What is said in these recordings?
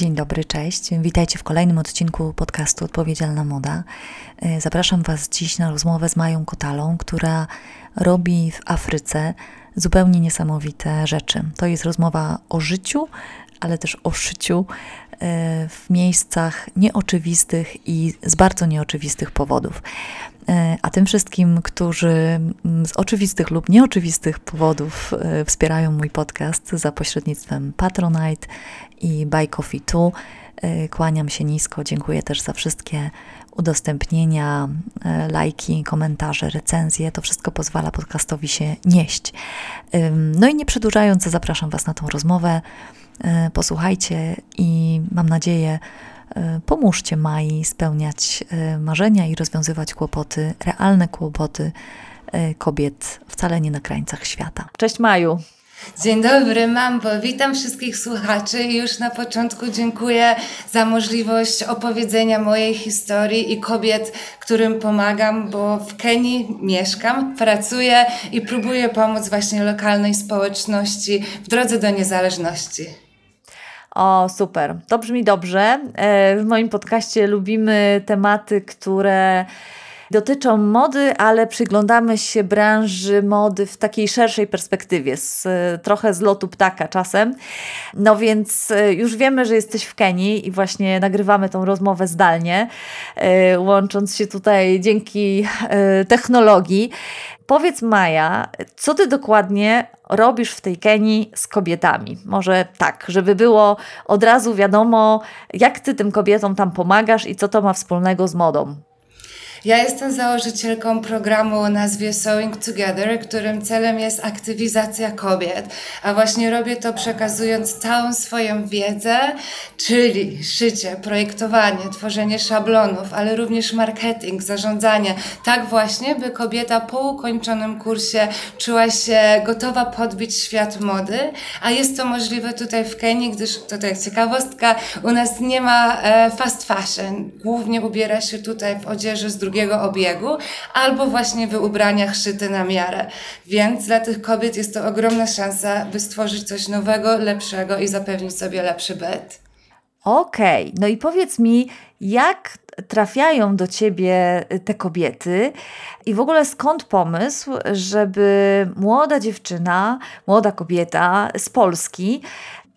Dzień dobry, cześć. Witajcie w kolejnym odcinku podcastu Odpowiedzialna Moda. E, zapraszam Was dziś na rozmowę z Mają Kotalą, która robi w Afryce zupełnie niesamowite rzeczy. To jest rozmowa o życiu, ale też o szyciu w miejscach nieoczywistych i z bardzo nieoczywistych powodów. E, a tym wszystkim, którzy z oczywistych lub nieoczywistych powodów wspierają mój podcast za pośrednictwem Patronite i Buy Coffee 2. Y, kłaniam się nisko, dziękuję też za wszystkie udostępnienia, lajki, komentarze, recenzje. To wszystko pozwala podcastowi się nieść. No i nie przedłużając, zapraszam Was na tą rozmowę. Y, posłuchajcie i mam nadzieję, pomóżcie Mai spełniać marzenia i rozwiązywać kłopoty, realne kłopoty kobiet wcale nie na krańcach świata. Cześć Maju! Dzień dobry, Mambo. Witam wszystkich słuchaczy i już na początku dziękuję za możliwość opowiedzenia mojej historii i kobiet, którym pomagam, bo w Kenii mieszkam, pracuję i próbuję pomóc właśnie lokalnej społeczności w drodze do niezależności. O, super. To brzmi dobrze. E, w moim podcaście lubimy tematy, które dotyczą mody, ale przyglądamy się branży mody w takiej szerszej perspektywie, z, trochę z lotu ptaka czasem. No więc e, już wiemy, że jesteś w Kenii i właśnie nagrywamy tą rozmowę zdalnie, e, łącząc się tutaj dzięki e, technologii. Powiedz Maja, co ty dokładnie robisz w tej Kenii z kobietami? Może tak, żeby było od razu wiadomo, jak ty tym kobietom tam pomagasz i co to ma wspólnego z modą. Ja jestem założycielką programu o nazwie Sewing Together, którym celem jest aktywizacja kobiet, a właśnie robię to przekazując całą swoją wiedzę, czyli szycie, projektowanie, tworzenie szablonów, ale również marketing, zarządzanie, tak właśnie, by kobieta po ukończonym kursie czuła się gotowa podbić świat mody, a jest to możliwe tutaj w Kenii, gdyż tutaj ciekawostka, u nas nie ma e, fast fashion, głównie ubiera się tutaj w odzieży z drugiej drugiego obiegu, albo właśnie w ubraniach szyte na miarę. Więc dla tych kobiet jest to ogromna szansa, by stworzyć coś nowego, lepszego i zapewnić sobie lepszy byt. Okej, okay. no i powiedz mi, jak trafiają do ciebie te kobiety i w ogóle skąd pomysł, żeby młoda dziewczyna, młoda kobieta z Polski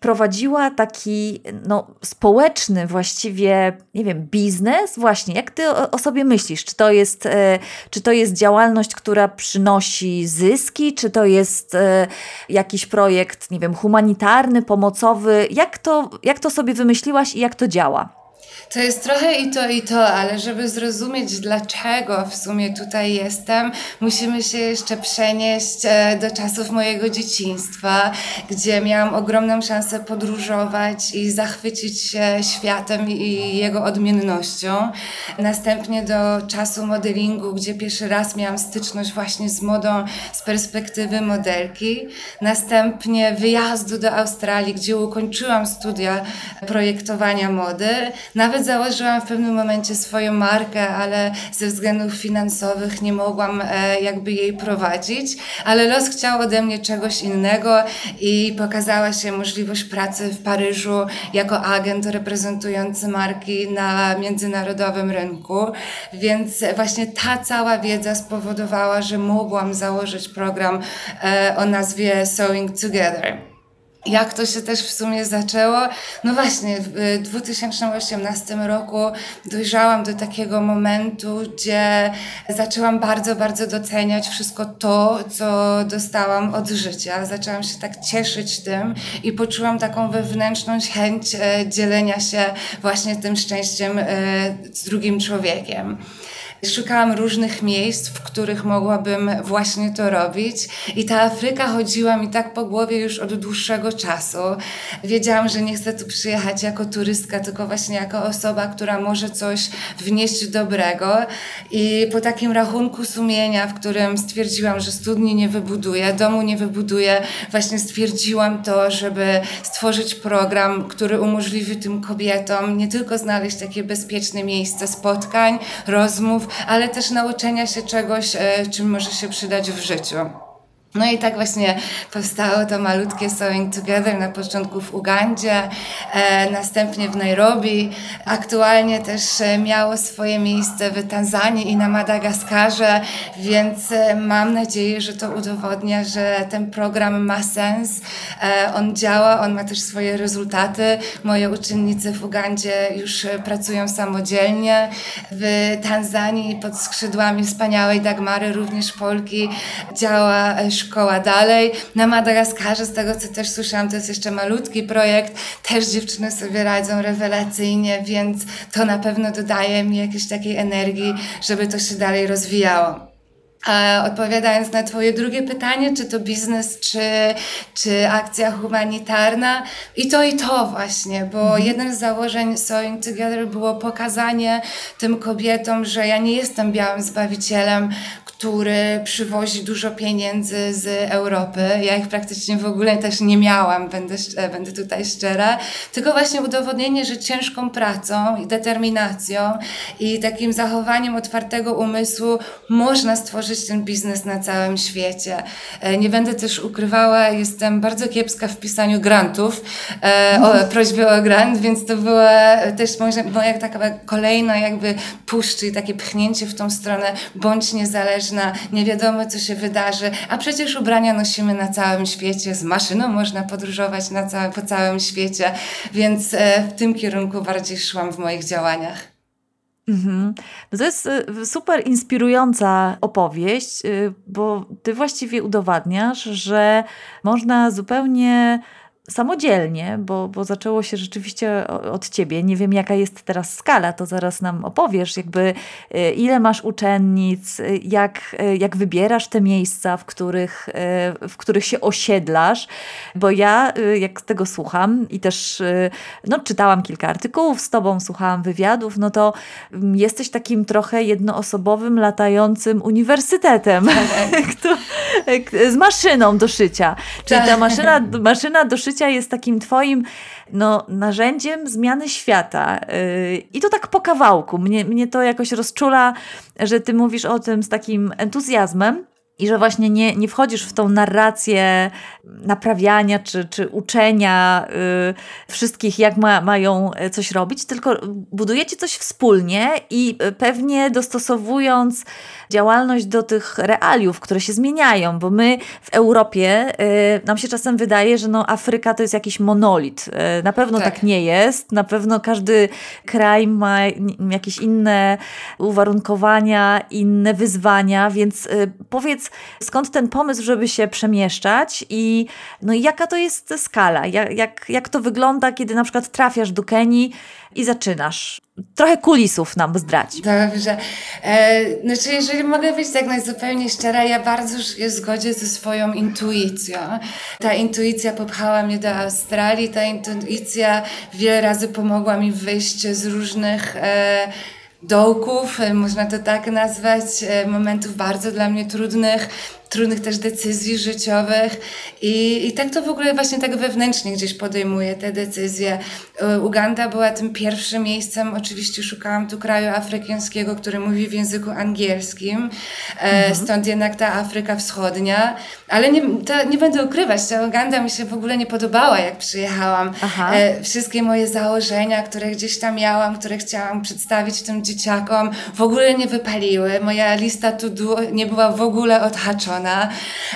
prowadziła taki no, społeczny właściwie, nie wiem, biznes? Właśnie, jak ty o, o sobie myślisz? Czy to, jest, e, czy to jest działalność, która przynosi zyski? Czy to jest e, jakiś projekt, nie wiem, humanitarny, pomocowy? Jak to, jak to sobie wymyśliłaś i jak to działa? To jest trochę i to, i to, ale żeby zrozumieć, dlaczego w sumie tutaj jestem, musimy się jeszcze przenieść e, do czasów mojego dzieciństwa, gdzie miałam ogromną szansę podróżować i zachwycić się światem i jego odmiennością. Następnie do czasu modelingu, gdzie pierwszy raz miałam styczność właśnie z modą z perspektywy modelki. Następnie wyjazdu do Australii, gdzie ukończyłam studia projektowania mody. Nawet założyłam w pewnym momencie swoją markę, ale ze względów finansowych nie mogłam e, jakby jej prowadzić, ale los chciał ode mnie czegoś innego i pokazała się możliwość pracy w Paryżu jako agent reprezentujący marki na międzynarodowym rynku, więc właśnie ta cała wiedza spowodowała, że mogłam założyć program e, o nazwie Sewing Together. Jak to się też w sumie zaczęło? No właśnie, w 2018 roku dojrzałam do takiego momentu, gdzie zaczęłam bardzo, bardzo doceniać wszystko to, co dostałam od życia. Zaczęłam się tak cieszyć tym i poczułam taką wewnętrzną chęć e, dzielenia się właśnie tym szczęściem e, z drugim człowiekiem. Szukałam różnych miejsc, w których mogłabym właśnie to robić. I ta Afryka chodziła mi tak po głowie już od dłuższego czasu. Wiedziałam, że nie chcę tu przyjechać jako turystka, tylko właśnie jako osoba, która może coś wnieść dobrego. I po takim rachunku sumienia, w którym stwierdziłam, że studni nie wybuduję, domu nie wybuduję, właśnie stwierdziłam to, żeby stworzyć program, który umożliwi tym kobietom nie tylko znaleźć takie bezpieczne miejsce spotkań, rozmów, ale też nauczenia się czegoś, e, czym może się przydać w życiu. No i tak właśnie powstało to malutkie Sewing Together na początku w Ugandzie, e, następnie w Nairobi. Aktualnie też e, miało swoje miejsce w Tanzanii i na Madagaskarze, więc e, mam nadzieję, że to udowodnia, że ten program ma sens. E, on działa, on ma też swoje rezultaty. Moje uczennice w Ugandzie już e, pracują samodzielnie. W Tanzanii pod skrzydłami wspaniałej Dagmary, również Polki, działa szkoła szkoła dalej. Na Madagaskarze, z tego co też słyszałam, to jest jeszcze malutki projekt. Też dziewczyny sobie radzą rewelacyjnie, więc to na pewno dodaje mi jakiejś takiej energii, żeby to się dalej rozwijało. A odpowiadając na Twoje drugie pytanie, czy to biznes, czy, czy akcja humanitarna, i to i to właśnie, bo mhm. jednym z założeń Sewing Together było pokazanie tym kobietom, że ja nie jestem białym zbawicielem, który przywozi dużo pieniędzy z Europy. Ja ich praktycznie w ogóle też nie miałam, będę, będę tutaj szczera. Tylko właśnie udowodnienie, że ciężką pracą i determinacją i takim zachowaniem otwartego umysłu można stworzyć ten biznes na całym świecie. E, nie będę też ukrywała, jestem bardzo kiepska w pisaniu grantów, e, o, prośby o grant, więc to była też moja taka kolejna jakby puszcz i takie pchnięcie w tą stronę, bądź nie wiadomo co się wydarzy, a przecież ubrania nosimy na całym świecie, z maszyną można podróżować na po całym świecie, więc e, w tym kierunku bardziej szłam w moich działaniach. Mhm. No to jest e, super inspirująca opowieść, e, bo ty właściwie udowadniasz, że można zupełnie samodzielnie, bo, bo zaczęło się rzeczywiście od ciebie. Nie wiem, jaka jest teraz skala, to zaraz nam opowiesz, jakby e, ile masz uczennic, e, jak, e, jak wybierasz te miejsca, w których, w których się osiedlasz, bo ja, jak tego słucham i też no, czytałam kilka artykułów z tobą, słuchałam wywiadów, no to mm, jesteś takim trochę jednoosobowym, latającym uniwersytetem z maszyną do szycia. Czyli ta tak. maszyna, maszyna do szycia życia jest takim twoim no, narzędziem zmiany świata. Yy, I to tak po kawałku. Mnie, mnie to jakoś rozczula, że ty mówisz o tym z takim entuzjazmem. I że właśnie nie, nie wchodzisz w tą narrację naprawiania czy, czy uczenia y, wszystkich, jak ma, mają coś robić, tylko budujecie coś wspólnie i pewnie dostosowując działalność do tych realiów, które się zmieniają, bo my w Europie y, nam się czasem wydaje, że no Afryka to jest jakiś monolit. Y, na pewno tak. tak nie jest, na pewno każdy kraj ma jakieś inne uwarunkowania, inne wyzwania, więc y, skąd ten pomysł, żeby się przemieszczać i no jaka to jest skala, jak, jak, jak to wygląda, kiedy na przykład trafiasz do Kenii i zaczynasz trochę kulisów nam zdrać. Dobrze. E, znaczy, jeżeli mogę być tak najzupełniej szczera, ja bardzo żyję w zgodzie ze swoją intuicją. Ta intuicja popchała mnie do Australii, ta intuicja wiele razy pomogła mi wyjść z różnych e, dołków, e, można to tak nazwać, e, momentów bardzo dla mnie trudnych trudnych też decyzji życiowych i, i tak to w ogóle właśnie tak wewnętrznie gdzieś podejmuję te decyzje. E, Uganda była tym pierwszym miejscem, oczywiście szukałam tu kraju afrykańskiego, który mówi w języku angielskim, e, mhm. stąd jednak ta Afryka Wschodnia, ale nie, to, nie będę ukrywać, ta Uganda mi się w ogóle nie podobała, jak przyjechałam. E, wszystkie moje założenia, które gdzieś tam miałam, które chciałam przedstawić tym dzieciakom, w ogóle nie wypaliły. Moja lista to do nie była w ogóle odhaczona.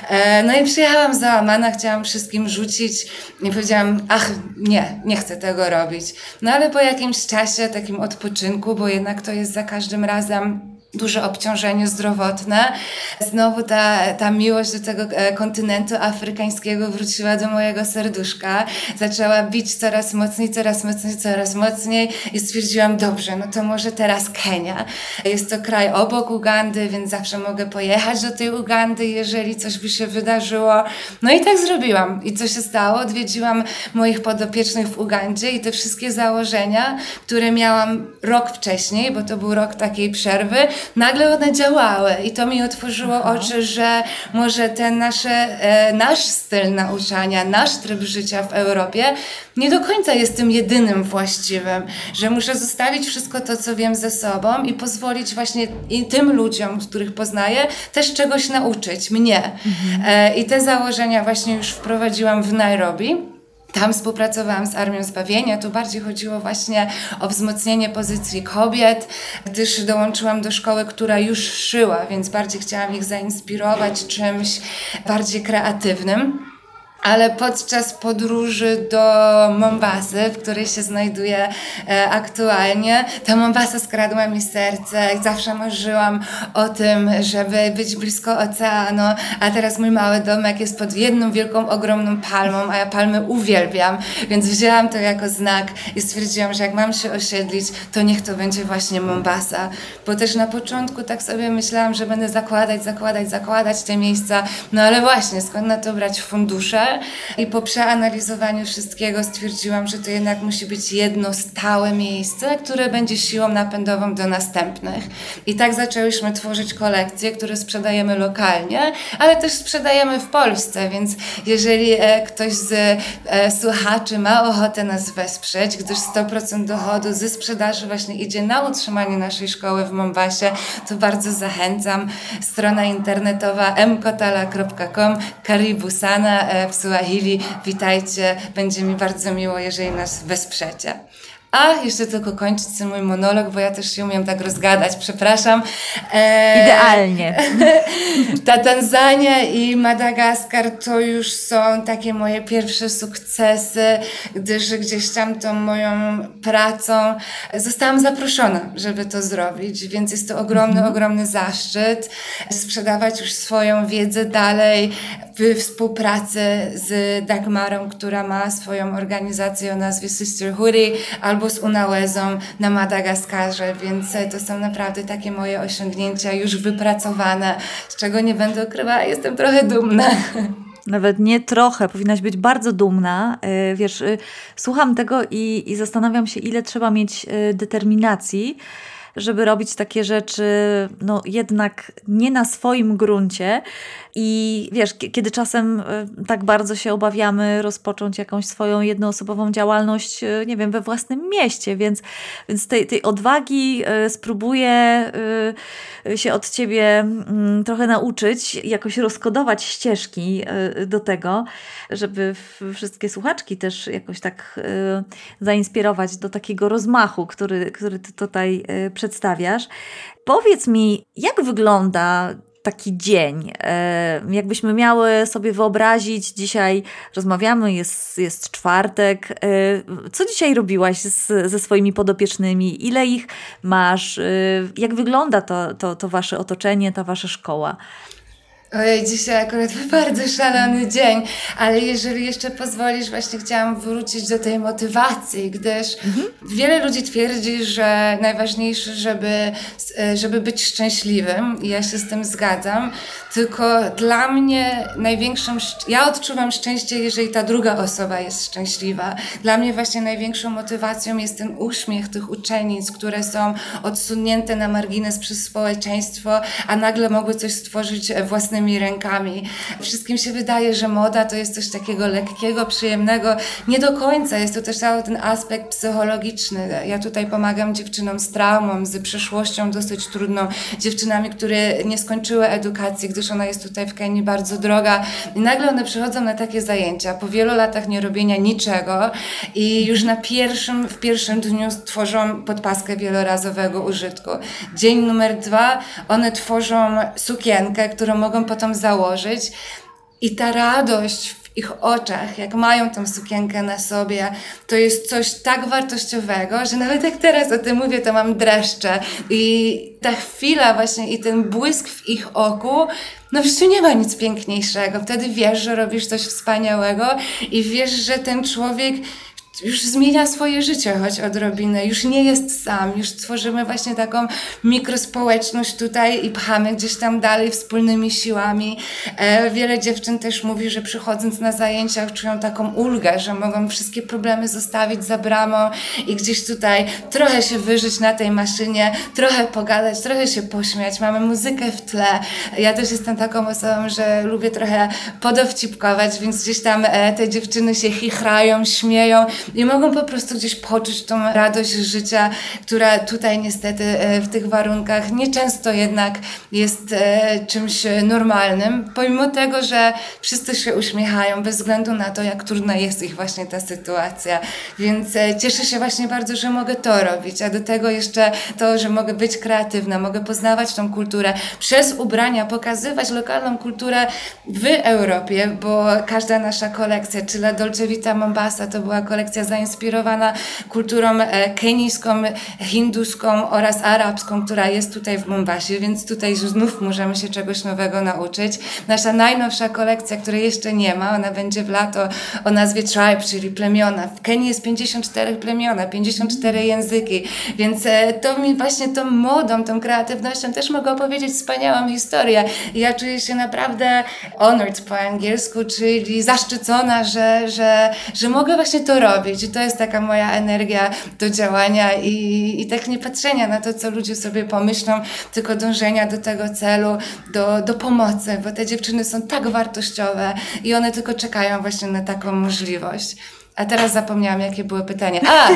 E, no i przyjechałam załamana, chciałam wszystkim rzucić i powiedziałam, ach, nie, nie chcę tego robić. No ale po jakimś czasie, takim odpoczynku, bo jednak to jest za każdym razem duże obciążenie zdrowotne. Znowu ta, ta miłość do tego e, kontynentu afrykańskiego wróciła do mojego serduszka. Zaczęła bić coraz mocniej, coraz mocniej, coraz mocniej i stwierdziłam, dobrze, no to może teraz Kenia. Jest to kraj obok Ugandy, więc zawsze mogę pojechać do tej Ugandy, jeżeli coś by się wydarzyło. No i tak zrobiłam. I co się stało? Odwiedziłam moich podopiecznych w Ugandzie i te wszystkie założenia, które miałam rok wcześniej, bo to był rok takiej przerwy, nagle one działały i to mi otworzyło Aha. oczy, że może ten nasze, e, nasz styl nauczania, nasz tryb życia w Europie nie do końca jest tym jedynym właściwym, że muszę zostawić wszystko to, co wiem ze sobą i pozwolić właśnie tym ludziom, których poznaję, też czegoś nauczyć, mnie. Mhm. E, I te założenia właśnie już wprowadziłam w Nairobi. Tam współpracowałam z Armią Zbawienia. Tu bardziej chodziło właśnie o wzmocnienie pozycji kobiet, gdyż dołączyłam do szkoły, która już szyła, więc bardziej chciałam ich zainspirować czymś bardziej kreatywnym ale podczas podróży do Mombasy, w której się znajduję e, aktualnie, ta Mombasa skradła mi serce. Zawsze marzyłam o tym, żeby być blisko oceanu, a teraz mój mały domek jest pod jedną wielką, ogromną palmą, a ja palmy uwielbiam, więc wzięłam to jako znak i stwierdziłam, że jak mam się osiedlić, to niech to będzie właśnie Mombasa, bo też na początku tak sobie myślałam, że będę zakładać, zakładać, zakładać te miejsca, no ale właśnie, skąd na to brać fundusze? I po przeanalizowaniu wszystkiego stwierdziłam, że to jednak musi być jedno stałe miejsce, które będzie siłą napędową do następnych. I tak zaczęłyśmy tworzyć kolekcje, które sprzedajemy lokalnie, ale też sprzedajemy w Polsce, więc jeżeli e, ktoś z e, słuchaczy ma ochotę nas wesprzeć, gdyż 100% dochodu ze sprzedaży właśnie idzie na utrzymanie naszej szkoły w Mombasie, to bardzo zachęcam. Strona internetowa mkotala.com Karibu Sana e, w Swahili. Witajcie, będzie mi bardzo miło, jeżeli nas wesprzecie. A, jeszcze tylko kończyć ten mój monolog, bo ja też się umiem tak rozgadać, przepraszam. E, Idealnie. Ta Tanzania i Madagaskar to już są takie moje pierwsze sukcesy, gdyż gdzieś tam tą moją pracą zostałam zaproszona, żeby to zrobić, więc jest to ogromny, mhm. ogromny zaszczyt sprzedawać już swoją wiedzę dalej współpracy z Dagmarą, która ma swoją organizację o nazwie Sisterhoody, albo z Unałezą na Madagaskarze, więc to są naprawdę takie moje osiągnięcia już wypracowane, z czego nie będę ukrywała, jestem trochę dumna. Nawet nie trochę, powinnaś być bardzo dumna. Y, wiesz, y, słucham tego i, i zastanawiam się, ile trzeba mieć determinacji, żeby robić takie rzeczy, no jednak nie na swoim gruncie, i wiesz, kiedy czasem e, tak bardzo się obawiamy rozpocząć jakąś swoją jednoosobową działalność, e, nie wiem, we własnym mieście, więc, więc tej, tej odwagi e, spróbuję się od ciebie mm, trochę nauczyć, jakoś rozkodować ścieżki do tego, żeby wszystkie słuchaczki też jakoś tak zainspirować do takiego rozmachu, który, który ty tutaj przedstawiasz. Powiedz mi, jak wygląda taki dzień. E, jakbyśmy miały sobie wyobrazić, dzisiaj rozmawiamy, jest, jest czwartek. E, co dzisiaj robiłaś z, ze swoimi podopiecznymi? Ile ich masz? E, jak wygląda to, to, to wasze otoczenie, ta wasza szkoła? Ojej, dzisiaj akurat bardzo szalony dzień, ale jeżeli jeszcze pozwolisz, właśnie chciałam wrócić do tej motywacji, gdyż mhm. wiele ludzi twierdzi, że najważniejsze, żeby, żeby być szczęśliwym i ja się z tym zgadzam, tylko dla mnie największym, ja odczuwam szczęście, jeżeli ta druga osoba jest szczęśliwa. Dla mnie właśnie największą motywacją jest ten uśmiech tych uczennic, które są odsunięte na margines przez społeczeństwo, a nagle mogły coś stworzyć własnymi własnymi rękami. Wszystkim się wydaje, że moda to jest coś takiego lekkiego, przyjemnego. Nie do końca. Jest to też cały ten aspekt psychologiczny. Ja tutaj pomagam dziewczynom z traumą, z przeszłością dosyć trudną, dziewczynami, które nie skończyły edukacji, gdyż ona jest tutaj w Kenii bardzo droga. I nagle one przychodzą na takie zajęcia po wielu latach nierobienia niczego i już na pierwszym, w pierwszym dniu tworzą podpaskę wielorazowego użytku. Dzień numer dwa, one tworzą sukienkę, którą mogą potem założyć. I ta radość w ich oczach, jak mają tą sukienkę na sobie, to jest coś tak wartościowego, że nawet jak teraz o tym mówię, to mam dreszcze. I ta chwila właśnie i ten błysk w ich oku, no w życiu nie ma nic piękniejszego. Wtedy wiesz, że robisz coś wspaniałego i wiesz, że ten człowiek już zmienia swoje życie choć odrobinę, już nie jest sam, już tworzymy właśnie taką mikrospołeczność tutaj i pchamy gdzieś tam dalej wspólnymi siłami. E, wiele dziewczyn też mówi, że przychodząc na zajęciach czują taką ulgę, że mogą wszystkie problemy zostawić za bramą i gdzieś tutaj trochę się wyżyć na tej maszynie, trochę pogadać, trochę się pośmiać. Mamy muzykę w tle. Ja też jestem taką osobą, że lubię trochę podowcipkować, więc gdzieś tam e, te dziewczyny się chichrają, śmieją i mogą po prostu gdzieś poczuć tą radość życia, która tutaj niestety e, w tych warunkach nieczęsto jednak jest e, czymś normalnym, pomimo tego, że wszyscy się uśmiechają bez względu na to, jak trudna jest ich właśnie ta sytuacja. Więc e, cieszę się właśnie bardzo, że mogę to robić, a do tego jeszcze to, że mogę być kreatywna, mogę poznawać tą kulturę przez ubrania, pokazywać lokalną kulturę w Europie, bo każda nasza kolekcja, czy La Dolce Vita Mombasa, to była kolekcja zainspirowana kulturą e, kenijską, hinduską oraz arabską, która jest tutaj w Mombasie, więc tutaj znów możemy się czegoś nowego nauczyć. Nasza najnowsza kolekcja, której jeszcze nie ma, ona będzie w lato o nazwie Tribe, czyli plemiona. W Kenii jest 54 plemiona, 54 języki, więc e, to mi właśnie tą modą, tą kreatywnością też mogę opowiedzieć wspaniałą historię. Ja czuję się naprawdę honored po angielsku, czyli zaszczycona, że, że, że mogę właśnie to robić. I to jest taka moja energia do działania i, i tak nie patrzenia na to, co ludzie sobie pomyślą, tylko dążenia do tego celu, do, do pomocy, bo te dziewczyny są tak wartościowe i one tylko czekają właśnie na taką możliwość. A teraz zapomniałam, jakie były pytania. A!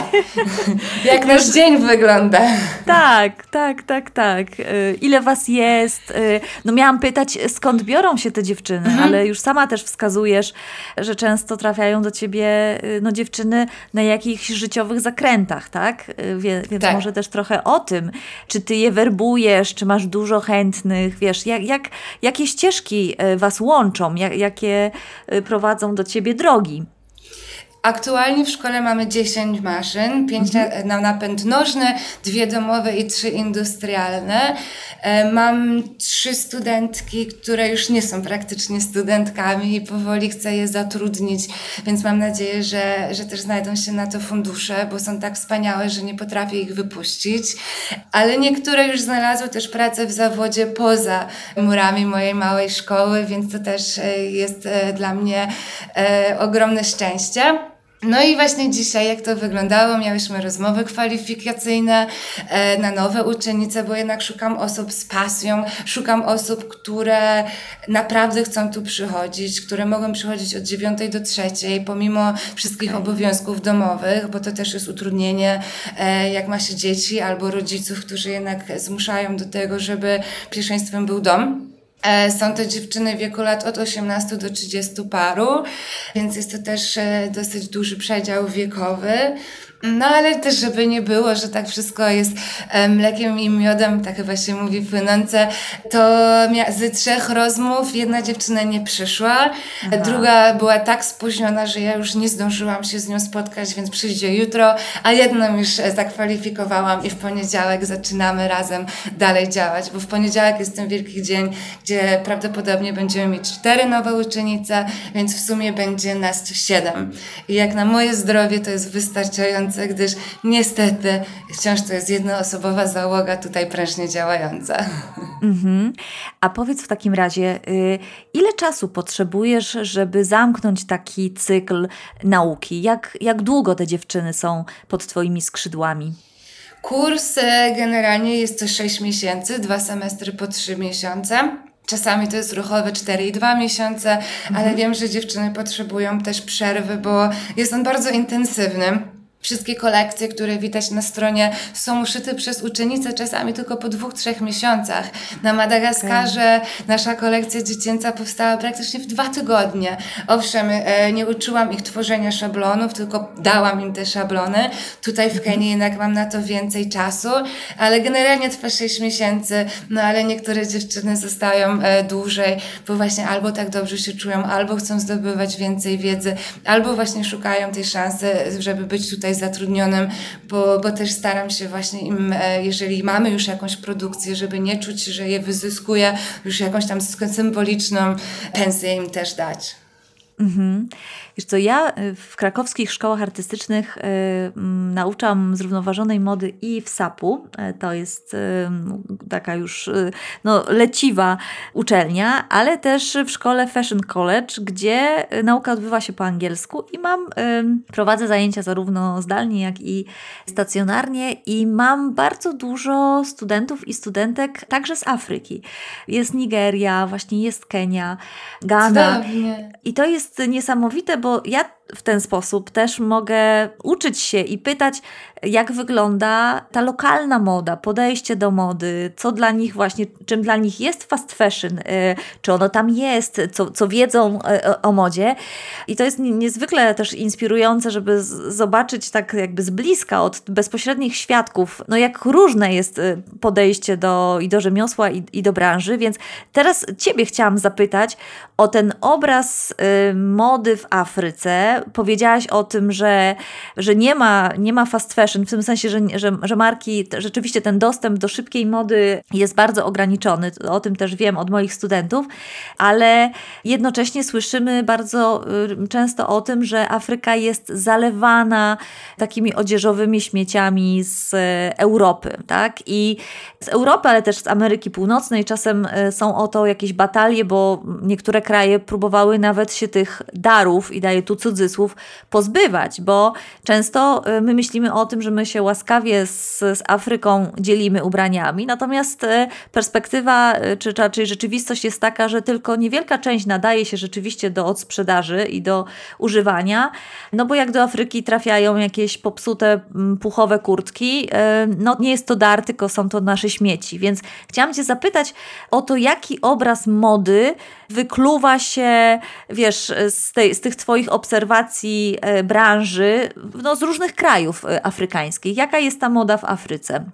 jak nasz dzień wygląda? Tak, tak, tak, tak. Y, ile was jest? Y, no miałam pytać, skąd biorą się te dziewczyny, mhm. ale już sama też wskazujesz, że często trafiają do ciebie y, no, dziewczyny na jakichś życiowych zakrętach, tak? Wie, więc tak. może też trochę o tym, czy ty je werbujesz, czy masz dużo chętnych, wiesz, jak, jak, jakie ścieżki was łączą, jak, jakie prowadzą do ciebie drogi. Aktualnie w szkole mamy 10 maszyn, 5 mhm. na napęd nożny, dwie domowe i trzy industrialne. E, mam trzy studentki, które już nie są praktycznie studentkami i powoli chcę je zatrudnić, więc mam nadzieję, że, że też znajdą się na to fundusze, bo są tak wspaniałe, że nie potrafię ich wypuścić. Ale niektóre już znalazły też pracę w zawodzie poza murami mojej małej szkoły, więc to też e, jest e, dla mnie ogromne szczęście. No i właśnie dzisiaj, jak to wyglądało, miałyśmy rozmowy kwalifikacyjne e, na nowe uczennice, bo jednak szukam osób z pasją, szukam osób, które naprawdę chcą tu przychodzić, które mogą przychodzić od dziewiątej do trzeciej, pomimo wszystkich obowiązków domowych, bo to też jest utrudnienie, e, jak ma się dzieci albo rodziców, którzy jednak zmuszają do tego, żeby pierwszeństwem był dom. E, są to dziewczyny w wieku lat od 18 do 30 paru, więc jest to też e, dosyć duży przedział wiekowy. No ale też, żeby nie było, że tak wszystko jest e, mlekiem i miodem, tak chyba się mówi płynące, to z trzech rozmów jedna dziewczyna nie przyszła, Aha. druga była tak spóźniona, że ja już nie zdążyłam się z nią spotkać, więc przyjdzie jutro, a jedną już zakwalifikowałam i w poniedziałek zaczynamy razem dalej działać, bo w poniedziałek jest ten wielki dzień, gdzie prawdopodobnie będziemy mieć cztery nowe uczennice, więc w sumie będzie nas siedem. I jak na moje zdrowie to jest wystarczające gdyż niestety wciąż to jest jednoosobowa załoga tutaj prężnie działająca. Mhm. A powiedz w takim razie, y, ile czasu potrzebujesz, żeby zamknąć taki cykl nauki? Jak, jak długo te dziewczyny są pod Twoimi skrzydłami? Kurs e, generalnie jest co 6 miesięcy, dwa semestry po 3 miesiące. Czasami to jest ruchowe 4,2 miesiące, mhm. ale wiem, że dziewczyny potrzebują też przerwy, bo jest on bardzo intensywny. Wszystkie kolekcje, które widać na stronie, są uszyte przez uczennice czasami tylko po dwóch, trzech miesiącach. Na Madagaskarze okay. nasza kolekcja dziecięca powstała praktycznie w dwa tygodnie. Owszem, e, nie uczyłam ich tworzenia szablonów, tylko dałam im te szablony. Tutaj w Kenii jednak mam na to więcej czasu, ale generalnie trwa sześć miesięcy, no ale niektóre dziewczyny zostają e, dłużej, bo właśnie albo tak dobrze się czują, albo chcą zdobywać więcej wiedzy, albo właśnie szukają tej szansy, żeby być tutaj tutaj zatrudnionym, bo, bo też staram się właśnie im, e, jeżeli mamy już jakąś produkcję, żeby nie czuć, że je wyzyskuję, już jakąś tam symboliczną pensję im też dać. Mhm. Wiesz co, ja y, w krakowskich szkołach artystycznych y, mm, nauczam zrównoważonej mody i w SAP-u. Y, to jest y, taka już no, leciwa uczelnia, ale też w szkole Fashion College, gdzie nauka odbywa się po angielsku i mam, prowadzę zajęcia zarówno zdalnie, jak i stacjonarnie i mam bardzo dużo studentów i studentek także z Afryki. Jest Nigeria, właśnie jest Kenia, Ghana. Cudownie. I to jest niesamowite, bo ja w ten sposób też mogę uczyć się i pytać, jak wygląda ta lokalna moda, podejście do mody, co dla nich właśnie, czym dla nich jest fast fashion, y, czy ono tam jest, co, co wiedzą y, o modzie. I to jest niezwykle też inspirujące, żeby zobaczyć tak jakby z bliska, od bezpośrednich świadków, no jak różne jest y, podejście do, i do rzemiosła, i, i do branży. Więc teraz Ciebie chciałam zapytać o ten obraz mody w Afryce. Powiedziałaś o tym, że, że nie, ma, nie ma fast fashion, w tym sensie, że, że, że marki, rzeczywiście ten dostęp do szybkiej mody jest bardzo ograniczony. O tym też wiem od moich studentów, ale jednocześnie słyszymy bardzo y, często o tym, że Afryka jest zalewana takimi odzieżowymi śmieciami z Europy, tak? I z Europy, ale też z Ameryki Północnej czasem y, są o to jakieś batalie, bo niektóre kraje próbowały nawet się tych darów, i daję tu cudzysłów, pozbywać, bo często y, my myślimy o tym, że my się łaskawie z, z Afryką dzielimy ubraniami, natomiast e, perspektywa, e, czy raczej rzeczywistość jest taka, że tylko niewielka część nadaje się rzeczywiście do odsprzedaży i do używania, no bo jak do Afryki trafiają jakieś popsute puchowe kurtki, no nie jest to dar, tylko są to nasze śmieci, więc chciałam Cię zapytać o to, jaki obraz mody wykluwa się, wiesz, z, tej, z tych Twoich obserwacji branży, no z różnych krajów afrykańskich amerykańskiej. Jaka jest ta moda w Afryce?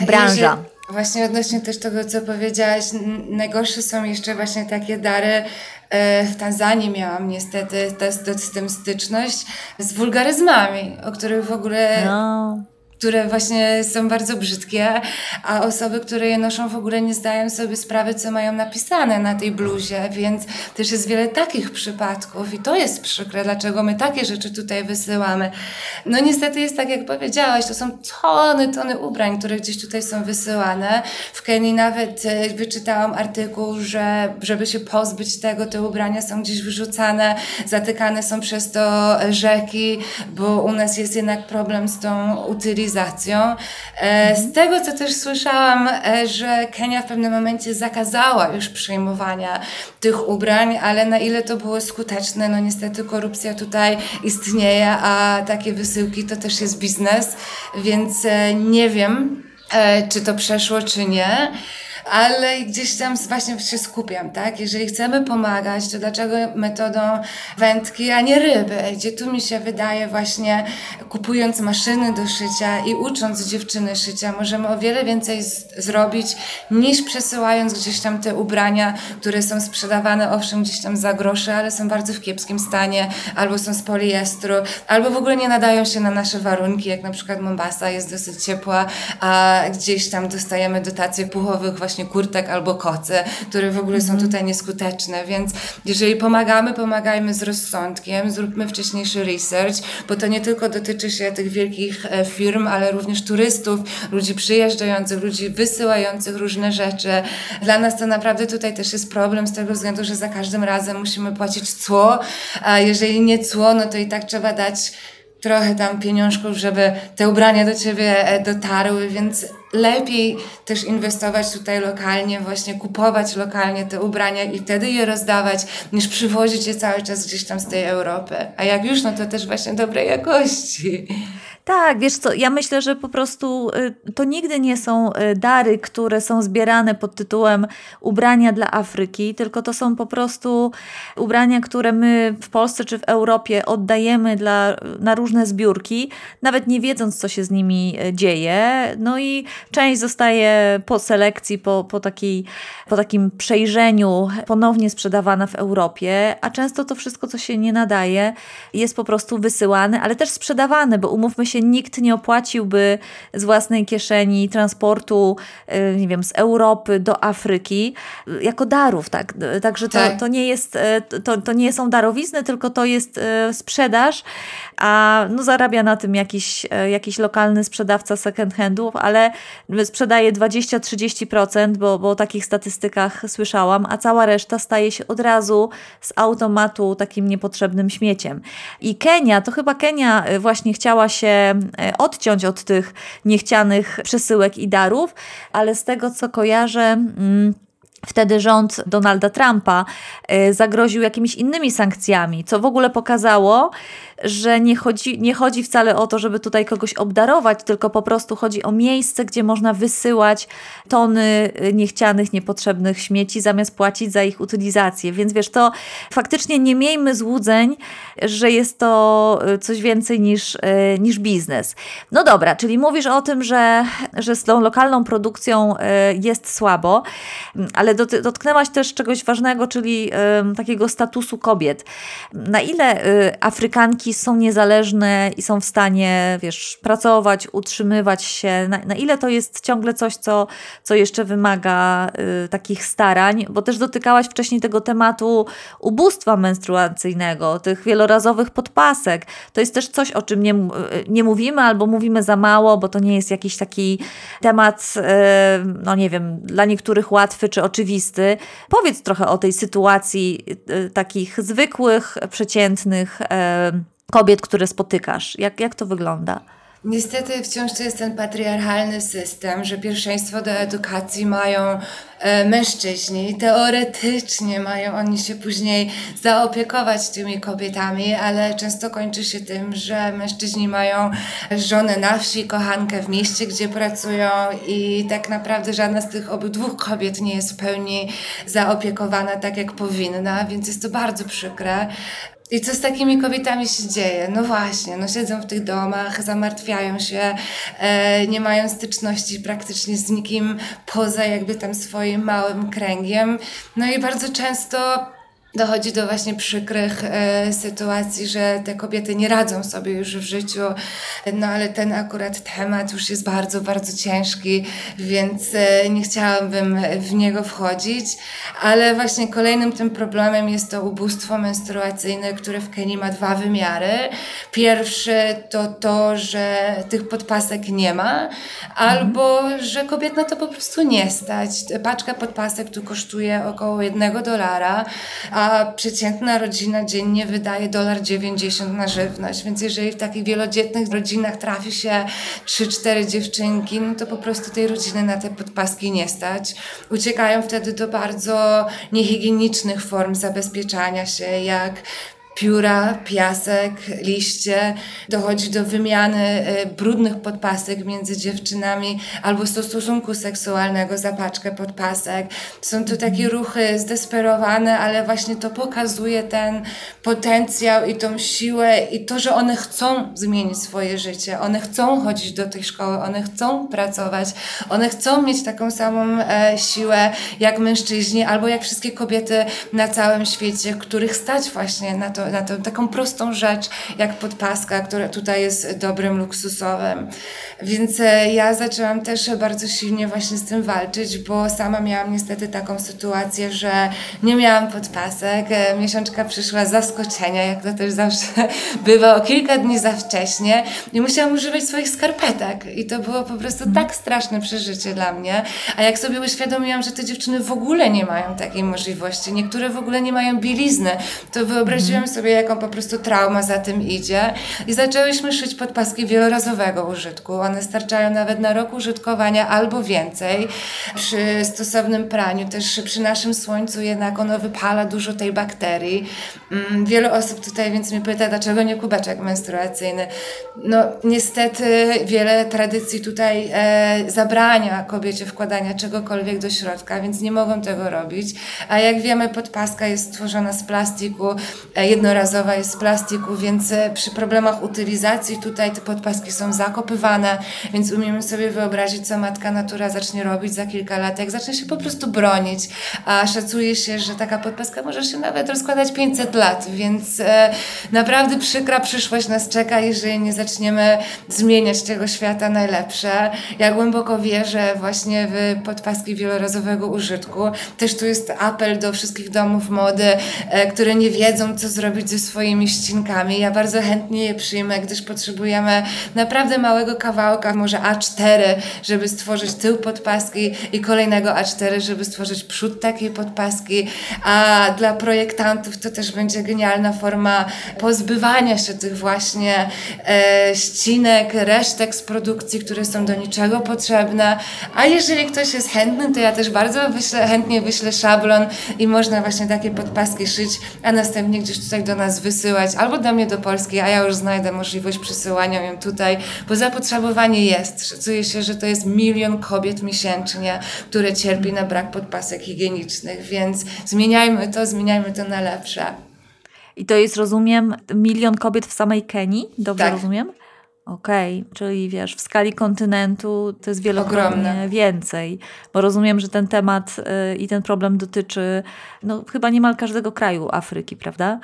Branża. Właśnie odnośnie też tego, co powiedziałaś, najgorsze są jeszcze właśnie takie dary. E, w Tanzanii miałam niestety z tym styczność z wulgaryzmami, o których w ogóle no które właśnie są bardzo brzydkie, a osoby, które je noszą w ogóle nie zdają sobie sprawy, co mają napisane na tej bluzie, więc też jest wiele takich przypadków i to jest przykre, dlaczego my takie rzeczy tutaj wysyłamy. No niestety jest tak, jak powiedziałaś, to są tony, tony ubrań, które gdzieś tutaj są wysyłane. W Kenii nawet e, wyczytałam artykuł, że żeby się pozbyć tego, te ubrania są gdzieś wyrzucane, zatykane są przez to rzeki, bo u nas jest jednak problem z tą utylizacją E, z tego, co też słyszałam, e, że Kenia w pewnym momencie zakazała już przyjmowania tych ubrań, ale na ile to było skuteczne, no niestety korupcja tutaj istnieje, a takie wysyłki to też jest biznes, więc e, nie wiem, czy to przeszło, czy nie ale gdzieś tam właśnie się skupiam, tak? Jeżeli chcemy pomagać, to dlaczego metodą wędki, a nie ryby? Gdzie tu mi się wydaje właśnie kupując maszyny do szycia i ucząc dziewczyny szycia, możemy o wiele więcej zrobić niż przesyłając gdzieś tam te ubrania, które są sprzedawane owszem gdzieś tam za grosze, ale są bardzo w kiepskim stanie, albo są z poliestru, albo w ogóle nie nadają się na nasze warunki, jak na przykład Mombasa jest dosyć ciepła, a gdzieś tam dostajemy dotacje puchowych właśnie właśnie kurtek albo koce, które w ogóle są mhm. tutaj nieskuteczne, więc jeżeli pomagamy, pomagajmy z rozsądkiem, zróbmy wcześniejszy research, bo to nie tylko dotyczy się tych wielkich e, firm, ale również turystów, ludzi przyjeżdżających, ludzi wysyłających różne rzeczy. Dla nas to naprawdę tutaj też jest problem z tego względu, że za każdym razem musimy płacić cło, a jeżeli nie cło, no to i tak trzeba dać trochę tam pieniążków, żeby te ubrania do ciebie e, dotarły, więc lepiej też inwestować tutaj lokalnie, właśnie kupować lokalnie te ubrania i wtedy je rozdawać, niż przywozić je cały czas gdzieś tam z tej Europy. A jak już, no to też właśnie dobrej jakości. Tak, wiesz co, ja myślę, że po prostu y, to nigdy nie są y, dary, które są zbierane pod tytułem ubrania dla Afryki, tylko to są po prostu ubrania, które my w Polsce czy w Europie oddajemy dla, na różne zbiórki, nawet nie wiedząc, co się z nimi y, dzieje. No i część zostaje po selekcji, po, po, takiej, po takim przejrzeniu ponownie sprzedawana w Europie, a często to wszystko, co się nie nadaje, jest po prostu wysyłane, ale też sprzedawane, bo umówmy się, sensie nikt nie opłaciłby z własnej kieszeni transportu, y, nie wiem, z Europy do Afryki y, jako darów, tak? Także to, tak. to, nie, jest, y, to, to nie są darowizny, tylko to jest sprzedaż, a no, zarabia na tym jakiś, jakiś lokalny sprzedawca second handów, ale sprzedaje 20-30%, bo, bo o takich statystykach słyszałam, a cała reszta staje się od razu z automatu takim niepotrzebnym śmieciem. I Kenia, to chyba Kenia właśnie chciała się odciąć od tych niechcianych przesyłek i darów, ale z tego co kojarzę, mm, Wtedy rząd Donalda Trumpa y, zagroził jakimiś innymi sankcjami, co w ogóle pokazało, że nie chodzi, nie chodzi wcale o to, żeby tutaj kogoś obdarować, tylko po prostu chodzi o miejsce, gdzie można wysyłać tony y, niechcianych, niepotrzebnych śmieci, zamiast płacić za ich utylizację. Więc wiesz, to faktycznie nie miejmy złudzeń, że jest to y, coś więcej niż, niż biznes. No dobra, czyli mówisz o tym, że, że z tą lokalną produkcją jest słabo, ale dotknęłaś też czegoś ważnego, czyli y, takiego statusu kobiet. Na ile y, Afrykanki są niezależne i są w stanie, wiesz, pracować, utrzymywać się, na, na ile to jest ciągle coś, co, co jeszcze wymaga y, takich starań, bo też dotykałaś wcześniej tego tematu ubóstwa menstruacyjnego, tych wielorazowych podpasek. To jest też coś, o czym nie, nie mówimy albo mówimy za mało, bo to nie jest jakiś taki temat, no nie wiem, dla niektórych łatwy czy oczywisty, oczywisty. Powiedz trochę o tej sytuacji y, takich zwykłych, przeciętnych kobiet, które spotykasz. Jak, jak to wygląda? Niestety wciąż to jest ten patriarchalny system, że pierwszeństwo do edukacji mają mężczyźni. Teoretycznie mają oni się później zaopiekować tymi kobietami, ale często kończy się tym, że mężczyźni mają żonę na wsi, kochankę w mieście, gdzie pracują i tak naprawdę żadna z tych obydwu kobiet nie jest w pełni zaopiekowana tak, jak powinna, więc jest to bardzo przykre. I co z takimi kobietami się dzieje? No właśnie, no siedzą w tych domach, zamartwiają się, e, nie mają styczności praktycznie z nikim poza jakby tam swoim małym kręgiem. No i bardzo często dochodzi do właśnie przykrych e, sytuacji, że te kobiety nie radzą sobie już w życiu, no ale ten akurat temat już jest bardzo, bardzo ciężki, więc e, nie chciałabym w niego wchodzić, ale właśnie kolejnym tym problemem jest to ubóstwo menstruacyjne, które w Kenii ma dwa wymiary. Pierwszy to to, że tych podpasek nie ma, albo że kobiet na to po prostu nie stać. Paczka podpasek tu kosztuje około jednego dolara, a przeciętna rodzina dziennie wydaje dolar 90 na żywność, więc jeżeli w takich wielodzietnych rodzinach trafi się 3-4 dziewczynki, no to po prostu tej rodziny na te podpaski nie stać. Uciekają wtedy do bardzo niehigienicznych form zabezpieczania się, jak pióra, piasek, liście, dochodzi do wymiany e, brudnych podpasek między dziewczynami albo stosunku seksualnego za paczkę podpasek. Są to takie ruchy zdesperowane, ale właśnie to pokazuje ten potencjał i tą siłę i to, że one chcą zmienić swoje życie, one chcą chodzić do tej szkoły, one chcą pracować, one chcą mieć taką samą e, siłę jak mężczyźni albo jak wszystkie kobiety na całym świecie, których stać właśnie na to, na tę taką prostą rzecz jak podpaska, która tutaj jest dobrym luksusowym. Więc e, ja zaczęłam też bardzo silnie właśnie z tym walczyć, bo sama miałam niestety taką sytuację, że nie miałam podpasek. E, miesiączka przyszła z zaskoczenia, jak to też zawsze bywa, o kilka dni za wcześnie i musiałam używać swoich skarpetek. I to było po prostu tak straszne przeżycie dla mnie. A jak sobie uświadomiłam, że te dziewczyny w ogóle nie mają takiej możliwości, niektóre w ogóle nie mają bielizny, to wyobraziłam sobie, jaką po prostu trauma za tym idzie. I zaczęłyśmy szyć podpaski wielorazowego użytku. One starczają nawet na rok użytkowania albo więcej. Przy stosownym praniu, też przy naszym słońcu jednak ono wypala dużo tej bakterii. Mm, wiele osób tutaj więc mnie pyta, dlaczego nie kubeczek menstruacyjny. No niestety wiele tradycji tutaj e, zabrania kobiecie wkładania czegokolwiek do środka, więc nie mogą tego robić. A jak wiemy, podpaska jest stworzona z plastiku. E, jednorazowa, jest z plastiku, więc e, przy problemach utylizacji tutaj te podpaski są zakopywane, więc umiemy sobie wyobrazić, co matka natura zacznie robić za kilka lat, jak zacznie się po prostu bronić. A szacuje się, że taka podpaska może się nawet rozkładać 500 lat, więc e, naprawdę przykra przyszłość nas czeka, jeżeli nie zaczniemy zmieniać tego świata najlepsze. Ja głęboko wierzę właśnie w podpaski wielorazowego użytku. Też tu jest apel do wszystkich domów mody, e, które nie wiedzą, co zrobić ze swoimi ścinkami. Ja bardzo chętnie je przyjmę, gdyż potrzebujemy naprawdę małego kawałka, może A4, żeby stworzyć tył podpaski i kolejnego A4, żeby stworzyć przód takiej podpaski. A dla projektantów to też będzie genialna forma pozbywania się tych właśnie e, ścinek, resztek z produkcji, które są do niczego potrzebne. A jeżeli ktoś jest chętny, to ja też bardzo wyślę, chętnie wyślę szablon i można właśnie takie podpaski szyć, a następnie gdzieś tutaj do nas wysyłać, albo do mnie do Polski, a ja już znajdę możliwość przysyłania ją tutaj, bo zapotrzebowanie jest. Szacuje się, że to jest milion kobiet miesięcznie, które cierpi na brak podpasek higienicznych, więc zmieniajmy to, zmieniajmy to na lepsze. I to jest, rozumiem, milion kobiet w samej Kenii? Dobrze tak. rozumiem? Okej, okay. czyli wiesz, w skali kontynentu to jest wielokrotnie Ogromne. więcej, bo rozumiem, że ten temat y, i ten problem dotyczy no, chyba niemal każdego kraju Afryki, prawda?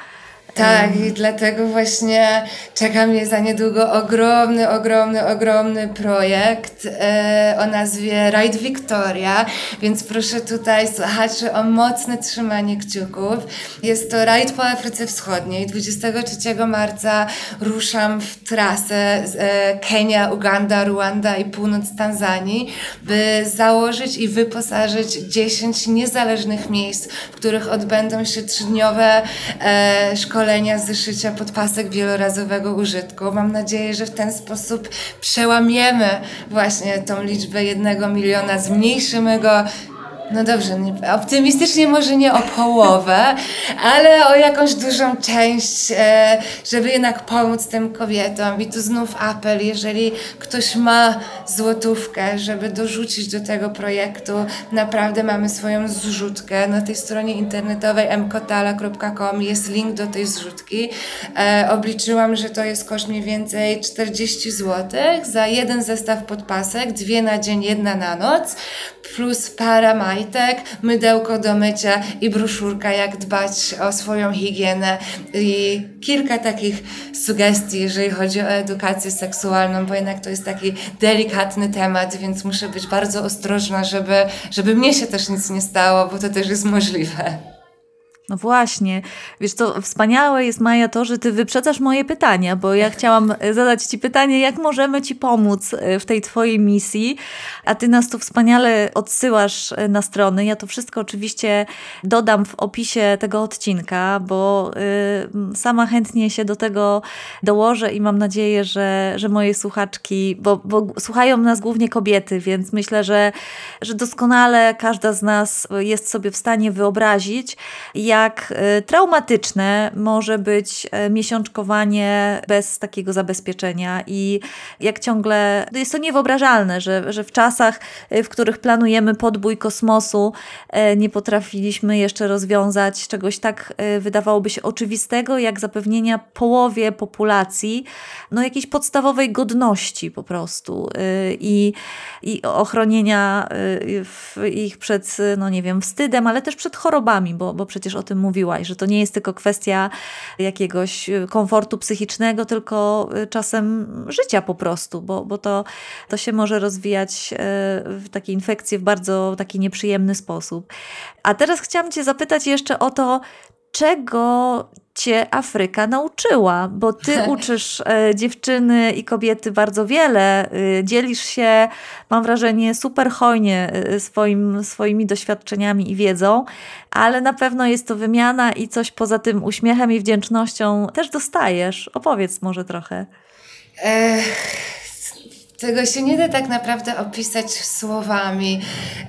Tak, i dlatego właśnie czeka mnie za niedługo ogromny, ogromny, ogromny projekt e, o nazwie Ride Victoria, więc proszę tutaj słuchaczy o mocne trzymanie kciuków. Jest to rajd po Afryce Wschodniej. 23 marca ruszam w trasę z, e, Kenia, Uganda, Ruanda i północ Tanzanii, by założyć i wyposażyć 10 niezależnych miejsc, w których odbędą się trzydniowe e, szkolenia szkolenia podpasek wielorazowego użytku. Mam nadzieję, że w ten sposób przełamiemy właśnie tą liczbę jednego miliona, zmniejszymy go no dobrze, optymistycznie może nie o połowę, ale o jakąś dużą część, e, żeby jednak pomóc tym kobietom. I tu znów apel, jeżeli ktoś ma złotówkę, żeby dorzucić do tego projektu, naprawdę mamy swoją zrzutkę. Na tej stronie internetowej mkotala.com jest link do tej zrzutki. E, obliczyłam, że to jest koszt mniej więcej 40 zł za jeden zestaw podpasek, dwie na dzień, jedna na noc, plus para majtek, mydełko do mycia i broszurka, jak dbać o swoją higienę i kilka takich sugestii, jeżeli chodzi o edukację seksualną, bo jednak to jest taki delikatny temat, więc muszę być bardzo ostrożna, żeby, żeby mnie się też nic nie stało, bo to też jest możliwe. No właśnie. Wiesz co, wspaniałe jest Maja to, że ty wyprzedzasz moje pytania, bo ja chciałam e, zadać ci pytanie, jak możemy ci pomóc e, w tej twojej misji, a ty nas tu wspaniale odsyłasz e, na strony. Ja to wszystko oczywiście dodam w opisie tego odcinka, bo y, sama chętnie się do tego dołożę i mam nadzieję, że, że moje słuchaczki, bo, bo słuchają nas głównie kobiety, więc myślę, że, że doskonale każda z nas jest sobie w stanie wyobrazić, jak jak e, traumatyczne może być e, miesiączkowanie bez takiego zabezpieczenia i jak ciągle jest to niewyobrażalne, że, że w czasach, e, w których planujemy podbój kosmosu, nie potrafiliśmy jeszcze rozwiązać czegoś tak wydawałoby się oczywistego, jak zapewnienia połowie populacji no, jakiejś podstawowej godności po prostu i, i ochronienia ich przed, no nie wiem, wstydem, ale też przed chorobami, bo, bo przecież o tym mówiłaś, że to nie jest tylko kwestia jakiegoś y, komfortu psychicznego, tylko y, czasem życia po prostu, bo, bo to, to się może rozwijać y, w takie infekcje w bardzo taki nieprzyjemny sposób. A teraz chciałam Cię zapytać jeszcze o to, czego cię Afryka nauczyła, bo ty uczysz e, dziewczyny i kobiety bardzo wiele, e, dzielisz się, mam wrażenie, super hojnie e, swoim, swoimi doświadczeniami i wiedzą, ale na pewno jest to wymiana i coś poza tym uśmiechem i wdzięcznością też dostajesz. Opowiedz może trochę. Tego się nie da tak naprawdę opisać słowami.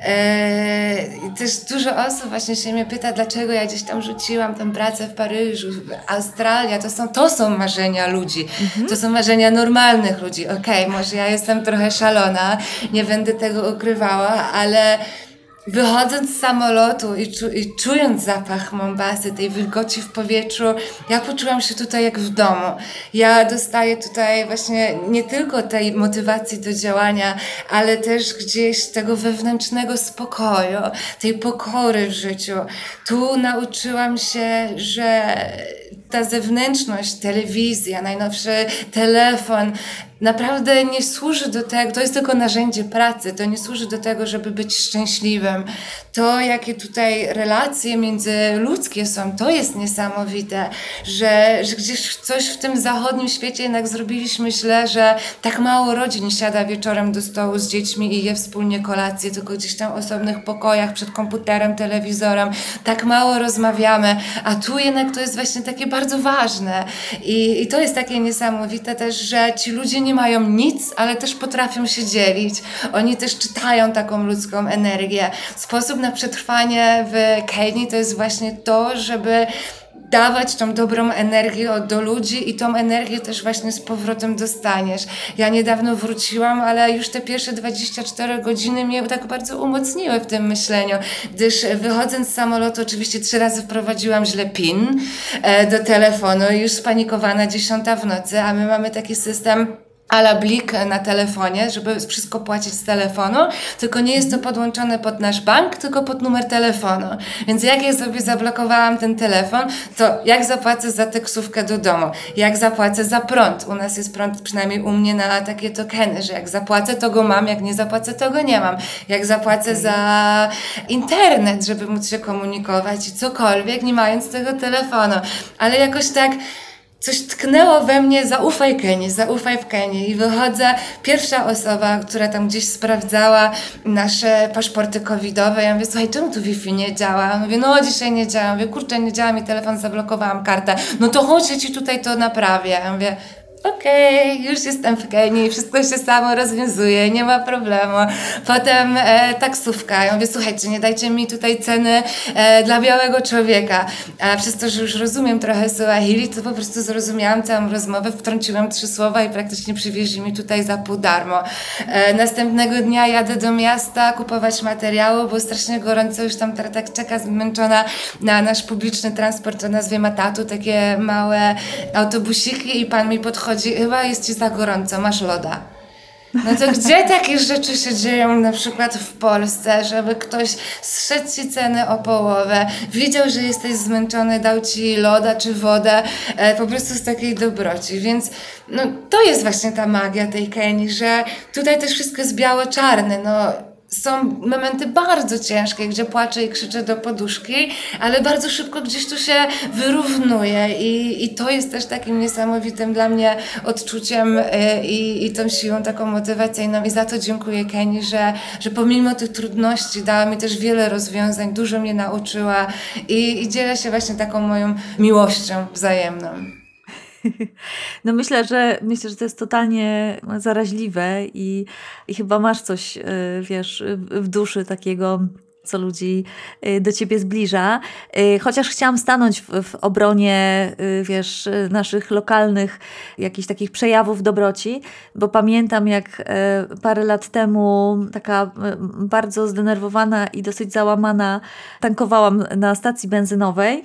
Eee, też dużo osób właśnie się mnie pyta, dlaczego ja gdzieś tam rzuciłam tę pracę w Paryżu, Australia. To są, to są marzenia ludzi. Mhm. To są marzenia normalnych ludzi. Okej, okay, może ja jestem trochę szalona, nie będę tego ukrywała, ale wychodząc z samolotu i, czu, i, czując zapach Mombasy, tej wilgoci w powietrzu, ja poczułam się tutaj jak w domu. Ja dostaję tutaj właśnie nie tylko tej motywacji do działania, ale też gdzieś tego wewnętrznego spokoju, tej pokory w życiu. Tu nauczyłam się, że ta zewnętrzność, telewizja, najnowszy telefon, naprawdę nie służy do tego, to jest tylko narzędzie pracy, to nie służy do tego, żeby być szczęśliwym. To, jakie tutaj relacje międzyludzkie są, to jest niesamowite, że, że gdzieś coś w tym zachodnim świecie jednak zrobiliśmy źle, że tak mało rodzin siada wieczorem do stołu z dziećmi i je wspólnie kolację, tylko gdzieś tam w osobnych pokojach, przed komputerem, telewizorem. Tak mało rozmawiamy, a tu jednak to jest właśnie takie bardzo ważne. I, i to jest takie niesamowite też, że ci ludzie nie mają nic, ale też potrafią się dzielić. Oni też czytają taką ludzką energię. Sposób na przetrwanie w Kenii to jest właśnie to, żeby dawać tą dobrą energię do ludzi i tą energię też właśnie z powrotem dostaniesz. Ja niedawno wróciłam, ale już te pierwsze 24 godziny mnie tak bardzo umocniły w tym myśleniu, gdyż wychodząc z samolotu oczywiście trzy razy wprowadziłam źle PIN e, do telefonu, już spanikowana dziesiąta w nocy, a my mamy taki system ala blik na telefonie, żeby wszystko płacić z telefonu, tylko nie jest to podłączone pod nasz bank, tylko pod numer telefonu. Więc jak ja sobie zablokowałam ten telefon, to jak zapłacę za taksówkę do domu, jak zapłacę za prąd, u nas jest prąd przynajmniej u mnie na takie tokeny, że jak zapłacę, to go mam, jak nie zapłacę, to go nie mam. Jak zapłacę za internet, żeby móc się komunikować i cokolwiek, nie mając tego telefonu. Ale jakoś tak coś tknęło we mnie, zaufaj Kenii, zaufaj w Kenii. I wychodzę, pierwsza osoba, która tam gdzieś sprawdzała nasze paszporty covidowe. Ja mówię, słuchaj, czemu tu Wi-Fi nie działa? On mówi, no dzisiaj nie działa. Mówię, kurczę, nie działa mi telefon, zablokowałam kartę. No to chodź, ja ci tutaj to naprawię. Ja mówię, okej, okay, już jestem w Kenii, wszystko się samo rozwiązuje, nie ma problemu. Potem e, taksówka, ja mówię, słuchajcie, nie dajcie mi tutaj ceny e, dla białego człowieka. A przez to, że już rozumiem trochę Swahili, to po prostu zrozumiałam całą rozmowę, wtrąciłam trzy słowa i praktycznie przywieźli mi tutaj za pół darmo. E, następnego dnia jadę do miasta kupować materiały, bo strasznie gorąco, już tam tak czeka zmęczona na nasz publiczny transport o nazwie Matatu, takie małe autobusiki i pan mi podchodzi chodzi, chyba jest ci za gorąco, masz loda. No to gdzie takie rzeczy się dzieją na przykład w Polsce, żeby ktoś zszedł ci ceny o połowę, widział, że jesteś zmęczony, dał ci loda czy wodę, e, po prostu z takiej dobroci. Więc no, to jest właśnie ta magia tej Kenii, że tutaj też wszystko jest biało-czarne. No, są momenty bardzo ciężkie, gdzie płaczę i krzyczę do poduszki, ale bardzo szybko gdzieś tu się wyrównuje i, i to jest też takim niesamowitym dla mnie odczuciem y, i, i tą siłą taką motywacyjną i za to dziękuję Keni, że, że pomimo tych trudności dała mi też wiele rozwiązań, dużo mnie nauczyła i, i dzielę się właśnie taką moją miłością wzajemną. No myślę, że myślę, że to jest totalnie zaraźliwe i, i chyba masz coś, y, wiesz, w duszy takiego co ludzi y, do ciebie zbliża. Y, chociaż chciałam stanąć w, w, obronie, wiesz, naszych lokalnych jakichś takich przejawów dobroci, bo pamiętam jak parę lat temu taka bardzo zdenerwowana i dosyć załamana tankowałam na stacji benzynowej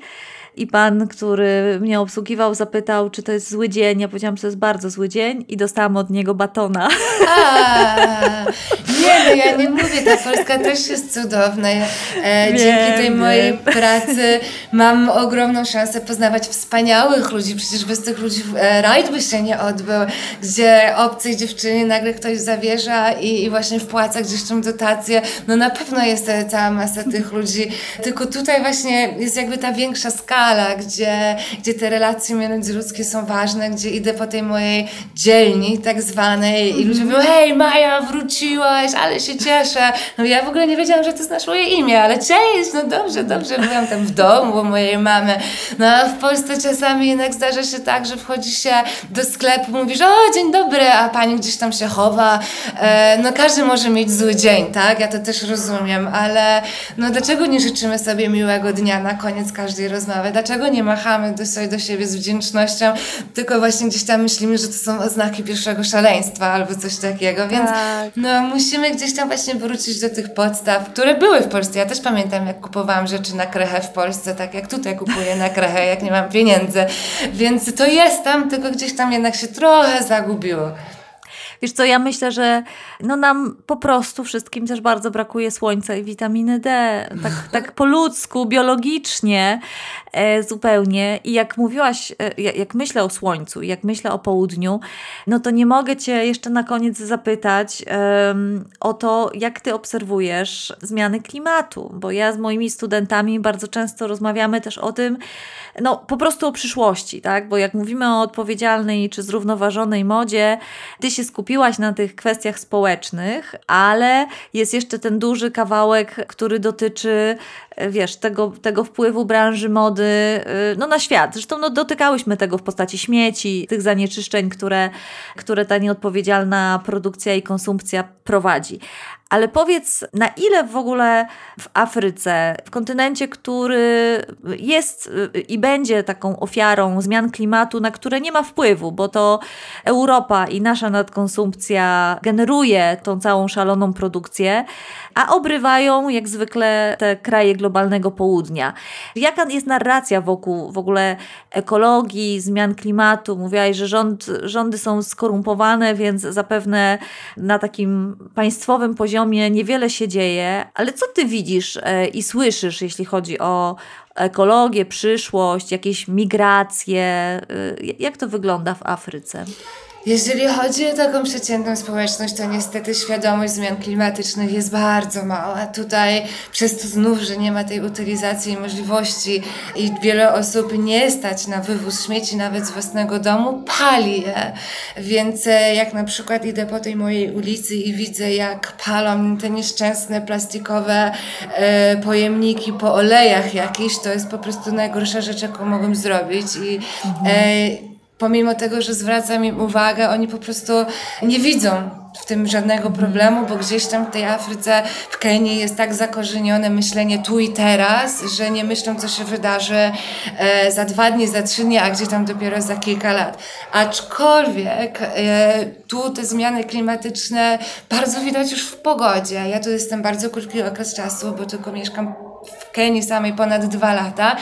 i pan, który mnie obsługiwał, zapytał, czy to jest zły dzień. Ja powiedziałam, że to jest bardzo zły dzień i dostałam od niego batona. A, nie, no ja nie mówię, ta Polska też jest cudowna. E, wiem, dzięki tej wiem. mojej pracy mam ogromną szansę poznawać wspaniałych ludzi. Przecież bez tych ludzi e, rajd by się nie odbył, gdzie obcej dziewczynie nagle ktoś zawierza i, i właśnie wpłaca gdzieś tą dotację. No na pewno jest cała masa tych ludzi. Tylko tutaj właśnie jest jakby ta większa skala gdzie, gdzie te relacje międzyludzkie są ważne, gdzie idę po tej mojej dzielni tak zwanej i ludzie mówią, hej Maja, wróciłaś, ale się cieszę. No ja w ogóle nie wiedziałam, że to znasz moje imię, ale cześć, no dobrze, dobrze, byłam tam w domu u mojej mamy. No a w Polsce czasami jednak zdarza się tak, że wchodzi się do sklepu, mówisz, o dzień dobry, a pani gdzieś tam się chowa. E, no każdy może mieć zły dzień, tak? Ja to też rozumiem, ale no dlaczego nie życzymy sobie miłego dnia na koniec każdej rozmowy? Ale dlaczego nie machamy do, sobie do siebie z wdzięcznością, tylko właśnie gdzieś tam myślimy, że to są oznaki pierwszego szaleństwa albo coś takiego, więc tak. no musimy gdzieś tam właśnie wrócić do tych podstaw, które były w Polsce. Ja też pamiętam, jak kupowałam rzeczy na krechę w Polsce, tak jak tutaj kupuję na krechę, jak nie mam pieniędzy, więc to jest tam, tylko gdzieś tam jednak się trochę zagubiło. Wiesz co, ja myślę, że no nam po prostu wszystkim też bardzo brakuje słońca i witaminy D. Tak, tak po ludzku, biologicznie e, zupełnie. I jak mówiłaś, e, jak myślę o słońcu, jak myślę o południu, no to nie mogę Cię jeszcze na koniec zapytać e, o to, jak Ty obserwujesz zmiany klimatu. Bo ja z moimi studentami bardzo często rozmawiamy też o tym, no po prostu o przyszłości, tak? Bo jak mówimy o odpowiedzialnej czy zrównoważonej modzie, Ty się skupiłaś na tych kwestiach społecznych, ale jest jeszcze ten duży kawałek, który dotyczy wiesz, tego, tego wpływu branży mody e, no, na świat. Zresztą no, dotykałyśmy tego w postaci śmieci, tych zanieczyszczeń, które, które ta nieodpowiedzialna produkcja i konsumpcja prowadzi. Ale powiedz, na ile w ogóle w Afryce, w kontynencie, który jest i będzie taką ofiarą zmian klimatu, na które nie ma wpływu, bo to Europa i nasza nadkonsumpcja generuje tą całą szaloną produkcję, a obrywają jak zwykle te kraje globalnego południa. Jaka jest narracja wokół w ogóle ekologii, zmian klimatu? Mówiłaś, że rząd, rządy są skorumpowane, więc zapewne na takim państwowym poziomie niewiele się dzieje, ale co ty widzisz e, i słyszysz, jeśli chodzi o ekologię, przyszłość, jakieś migracje? E, jak to wygląda w Afryce? Jeżeli chodzi o taką przeciętną społeczność, to niestety świadomość zmian klimatycznych jest bardzo mała. Tutaj przez to znów, że nie ma tej utylizacji i możliwości i wiele osób nie stać na wywóz śmieci nawet z własnego domu, pali je. Więc e, jak na przykład idę po tej mojej ulicy i widzę jak palą te nieszczęsne plastikowe e, pojemniki po olejach jakiś, to jest po prostu najgorsza rzecz, jaką mogłem zrobić. I mhm. e, pomimo tego, że zwracam im uwagę, oni po prostu nie widzą w tym żadnego problemu, bo gdzieś tam w tej Afryce, w Kenii jest tak zakorzenione myślenie tu i teraz, że nie myślą, co się wydarzy e, za dwa dni, za trzy dni, a gdzie tam dopiero za kilka lat. Aczkolwiek e, tu te zmiany klimatyczne bardzo widać już w pogodzie. Ja tu jestem bardzo krótki okres czasu, bo tylko mieszkam w Kenii samej ponad dwa lata,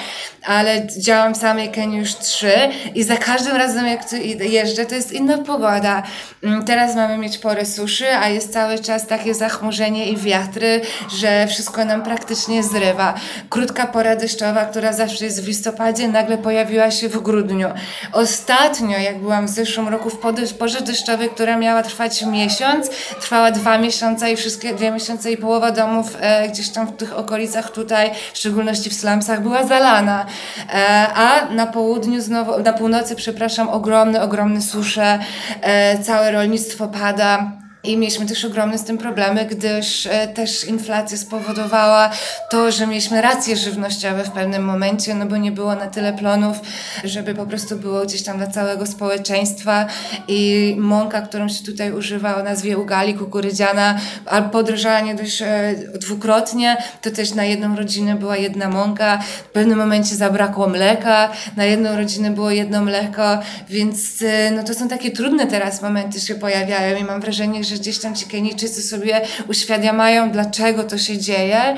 ale działam w samej Kenii już trzy i za każdym razem jak tu jeżdżę, to jest inna pogoda. Mm, teraz mamy mieć porę suszy, a jest cały czas takie zachmurzenie i wiatry, że wszystko nam praktycznie zrywa. Krótka pora deszczowa, która zawsze jest w listopadzie, nagle pojawiła się w grudniu. Ostatnio, jak byłam w zeszłym roku w porze deszczowej, która miała trwać miesiąc, trwała dwa miesiące i wszystkie dwie miesiące i połowa domów e, gdzieś tam w tych okolicach tutaj, w szczególności w slumsach, była zalana. E, a na południu znowu, na północy, przepraszam, ogromne, ogromne susze, e, całe rolnictwo pada. I mieliśmy też ogromne z tym problemy, gdyż e, też inflacja spowodowała to, że mieliśmy racje żywnościowe w pewnym momencie, no bo nie było na tyle plonów, żeby po prostu było gdzieś tam dla całego społeczeństwa. I mąka, którą się tutaj używa o nazwie ugali kukurydziana, a podrożała nie dość e, dwukrotnie, to też na jedną rodzinę była jedna mąka, w pewnym momencie zabrakło mleka, na jedną rodzinę było jedno mleko, więc e, no to są takie trudne teraz momenty się pojawiają i mam wrażenie, że gdzieś tam ci Kenijczycy sobie uświadamiają, dlaczego to się dzieje.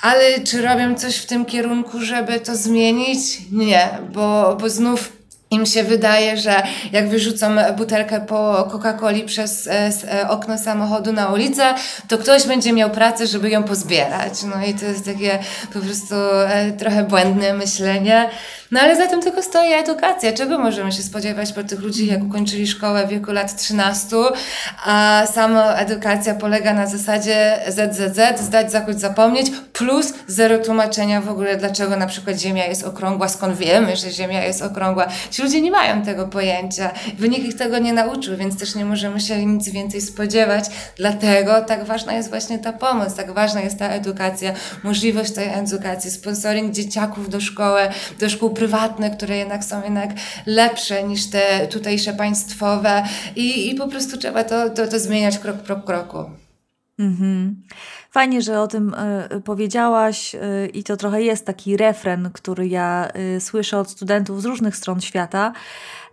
Ale czy robią coś w tym kierunku, żeby to zmienić? Nie, bo, bo znów im się wydaje, że jak wyrzucą butelkę po Coca-Coli przez e, e, okno samochodu na ulicę, to ktoś będzie miał pracę, żeby ją pozbierać. No i to jest takie po prostu e, trochę błędne myślenie. No ale za tym tylko stoi edukacja. Czego możemy się spodziewać po tych ludzi, jak ukończyli szkołę w wieku lat 13, a sama edukacja polega na zasadzie ZZZ, zdać, zakuć, zapomnieć, plus zero tłumaczenia w ogóle, dlaczego na przykład Ziemia jest okrągła, skąd wiemy, że Ziemia jest okrągła. Ci ludzie nie mają tego pojęcia. Wynik ich tego nie nauczył, więc też nie możemy się nic więcej spodziewać. Dlatego tak ważna jest właśnie ta pomoc, tak ważna jest ta edukacja, możliwość tej edukacji, sponsoring dzieciaków do szkoły, do szkół prywatne, które jednak są jednak lepsze niż te tutejsze państwowe i, i po prostu trzeba to, to, to zmieniać krok po kroku. Mhm. Fajnie, że o tym y, powiedziałaś y, i to trochę jest taki refren, który ja y, słyszę od studentów z różnych stron świata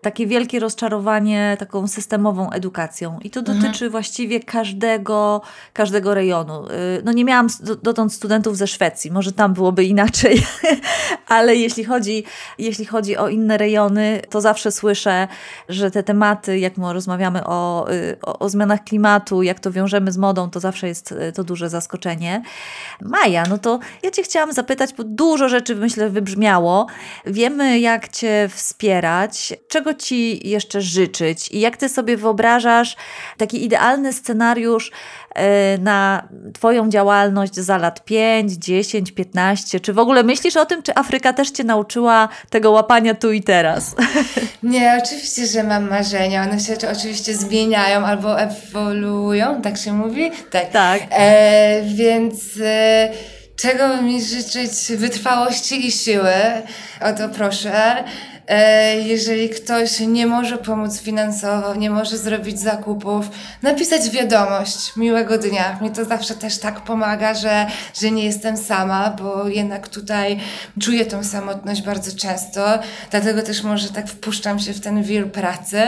takie wielkie rozczarowanie taką systemową edukacją. I to mhm. dotyczy właściwie każdego, każdego rejonu. Y, no nie miałam dotąd studentów ze Szwecji, może tam byłoby inaczej, ale jeśli chodzi, jeśli chodzi o inne rejony, to zawsze słyszę, że te tematy, jak my rozmawiamy o, y, o, o zmianach klimatu, jak to wiążemy z modą, to zawsze jest y, to duże zaskoczenie. Maja, no to ja Cię chciałam zapytać, bo dużo rzeczy myślę wybrzmiało. Wiemy, jak Cię wspierać. Czego czego Ci jeszcze życzyć i jak Ty sobie wyobrażasz taki idealny scenariusz e, na Twoją działalność za lat 5, 10, 15? Czy w ogóle myślisz o tym, czy Afryka też Cię nauczyła tego łapania tu i teraz? Nie, oczywiście, że mam marzenia. One się oczywiście zmieniają albo ewoluują, tak się mówi? Tak. tak. E, więc... E, czego mi życzyć wytrwałości i siły? O to proszę. Jeżeli ktoś nie może pomóc finansowo, nie może zrobić zakupów, napisać wiadomość miłego dnia. Mi to zawsze też tak pomaga, że, że nie jestem sama, bo jednak tutaj czuję tą samotność bardzo często, dlatego też może tak wpuszczam się w ten wir pracy.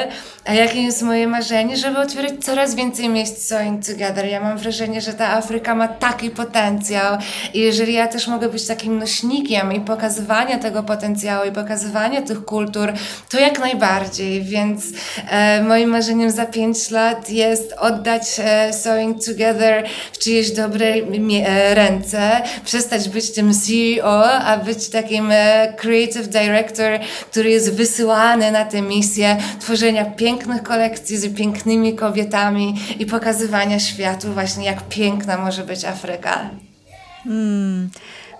A jakie jest moje marzenie? Żeby otwierać coraz więcej miejsc Sewing Together. Ja mam wrażenie, że ta Afryka ma taki potencjał i jeżeli ja też mogę być takim nośnikiem i pokazywania tego potencjału i pokazywania tych kultur, to jak najbardziej, więc e, moim marzeniem za pięć lat jest oddać e, Sewing Together w czyjeś dobrej e, ręce, przestać być tym CEO, a być takim e, creative director, który jest wysyłany na tę misję tworzenia pięknych kolekcji z pięknymi kobietami i pokazywania światu właśnie, jak piękna może być Afryka. Hmm.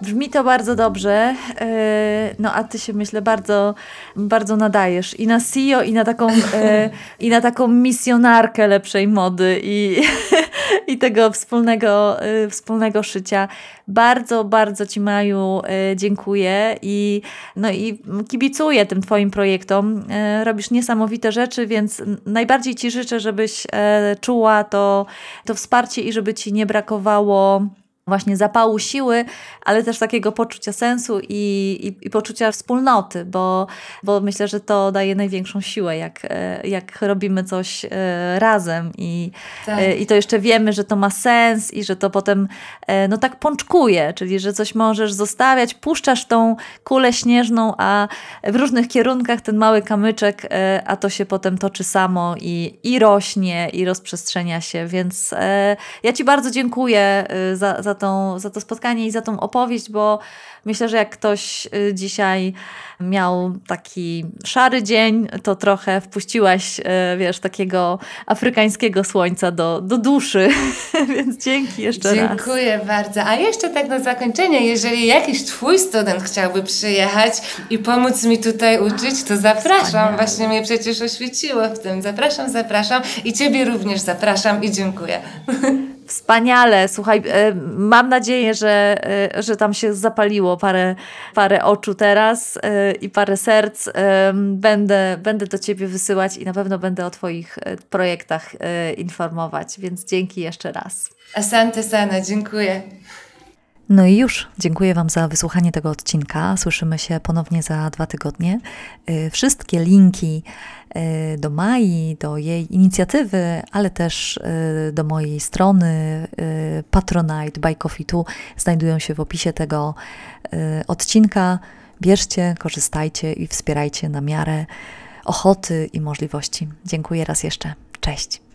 Brzmi to bardzo dobrze, e, no a ty się myślę bardzo, bardzo nadajesz i na CEO, i na taką, e, i na taką misjonarkę lepszej mody i, i tego wspólnego, e, wspólnego szycia. Bardzo, bardzo Ci Maju dziękuję i, no i kibicuję tym Twoim projektom. Robisz niesamowite rzeczy, więc najbardziej Ci życzę, żebyś czuła to, to wsparcie i żeby Ci nie brakowało właśnie zapału siły, ale też takiego poczucia sensu i, i, i, poczucia wspólnoty, bo, bo myślę, że to daje największą siłę, jak, e, jak robimy coś e, razem i, tak. E, i to jeszcze wiemy, że to ma sens i że to potem no tak pączkuje, czyli że coś możesz zostawiać, puszczasz tą kulę śnieżną, a w różnych kierunkach ten mały kamyczek, a to się potem toczy samo i, i rośnie i rozprzestrzenia się, więc ja Ci bardzo dziękuję za, za tą, za to spotkanie i za tą opowieść, bo myślę, że jak ktoś y, dzisiaj miał taki szary dzień, to trochę wpuściłaś, y, wiesz, takiego afrykańskiego słońca do, do duszy, więc dzięki jeszcze Dziękuję raz. Dziękuję bardzo. A jeszcze tak na zakończenie, jeżeli jakiś twój student chciałby przyjechać i pomóc mi tutaj uczyć, to zapraszam. Wspaniale. Właśnie mnie przecież oświeciło w tym. Zapraszam, zapraszam i Ciebie również zapraszam i dziękuję. Wspaniale, słuchaj, e, mam nadzieję, że, e, że tam się zapaliło parę, parę oczu teraz e, i parę serc. Będę, będę do Ciebie wysyłać i na pewno będę o Twoich projektach informować, więc dzięki jeszcze raz. Asante sana, dziękuję. No i już. Dziękuję Wam za wysłuchanie tego odcinka. Słyszymy się ponownie za dwa tygodnie. Y, wszystkie linki y, do Mai, do jej inicjatywy, ale też y, do mojej strony Patronite by Coffee 2 znajdują się w opisie tego odcinka. Bierzcie, korzystajcie i wspierajcie na miarę ochoty i możliwości. Dziękuję raz jeszcze. Cześć.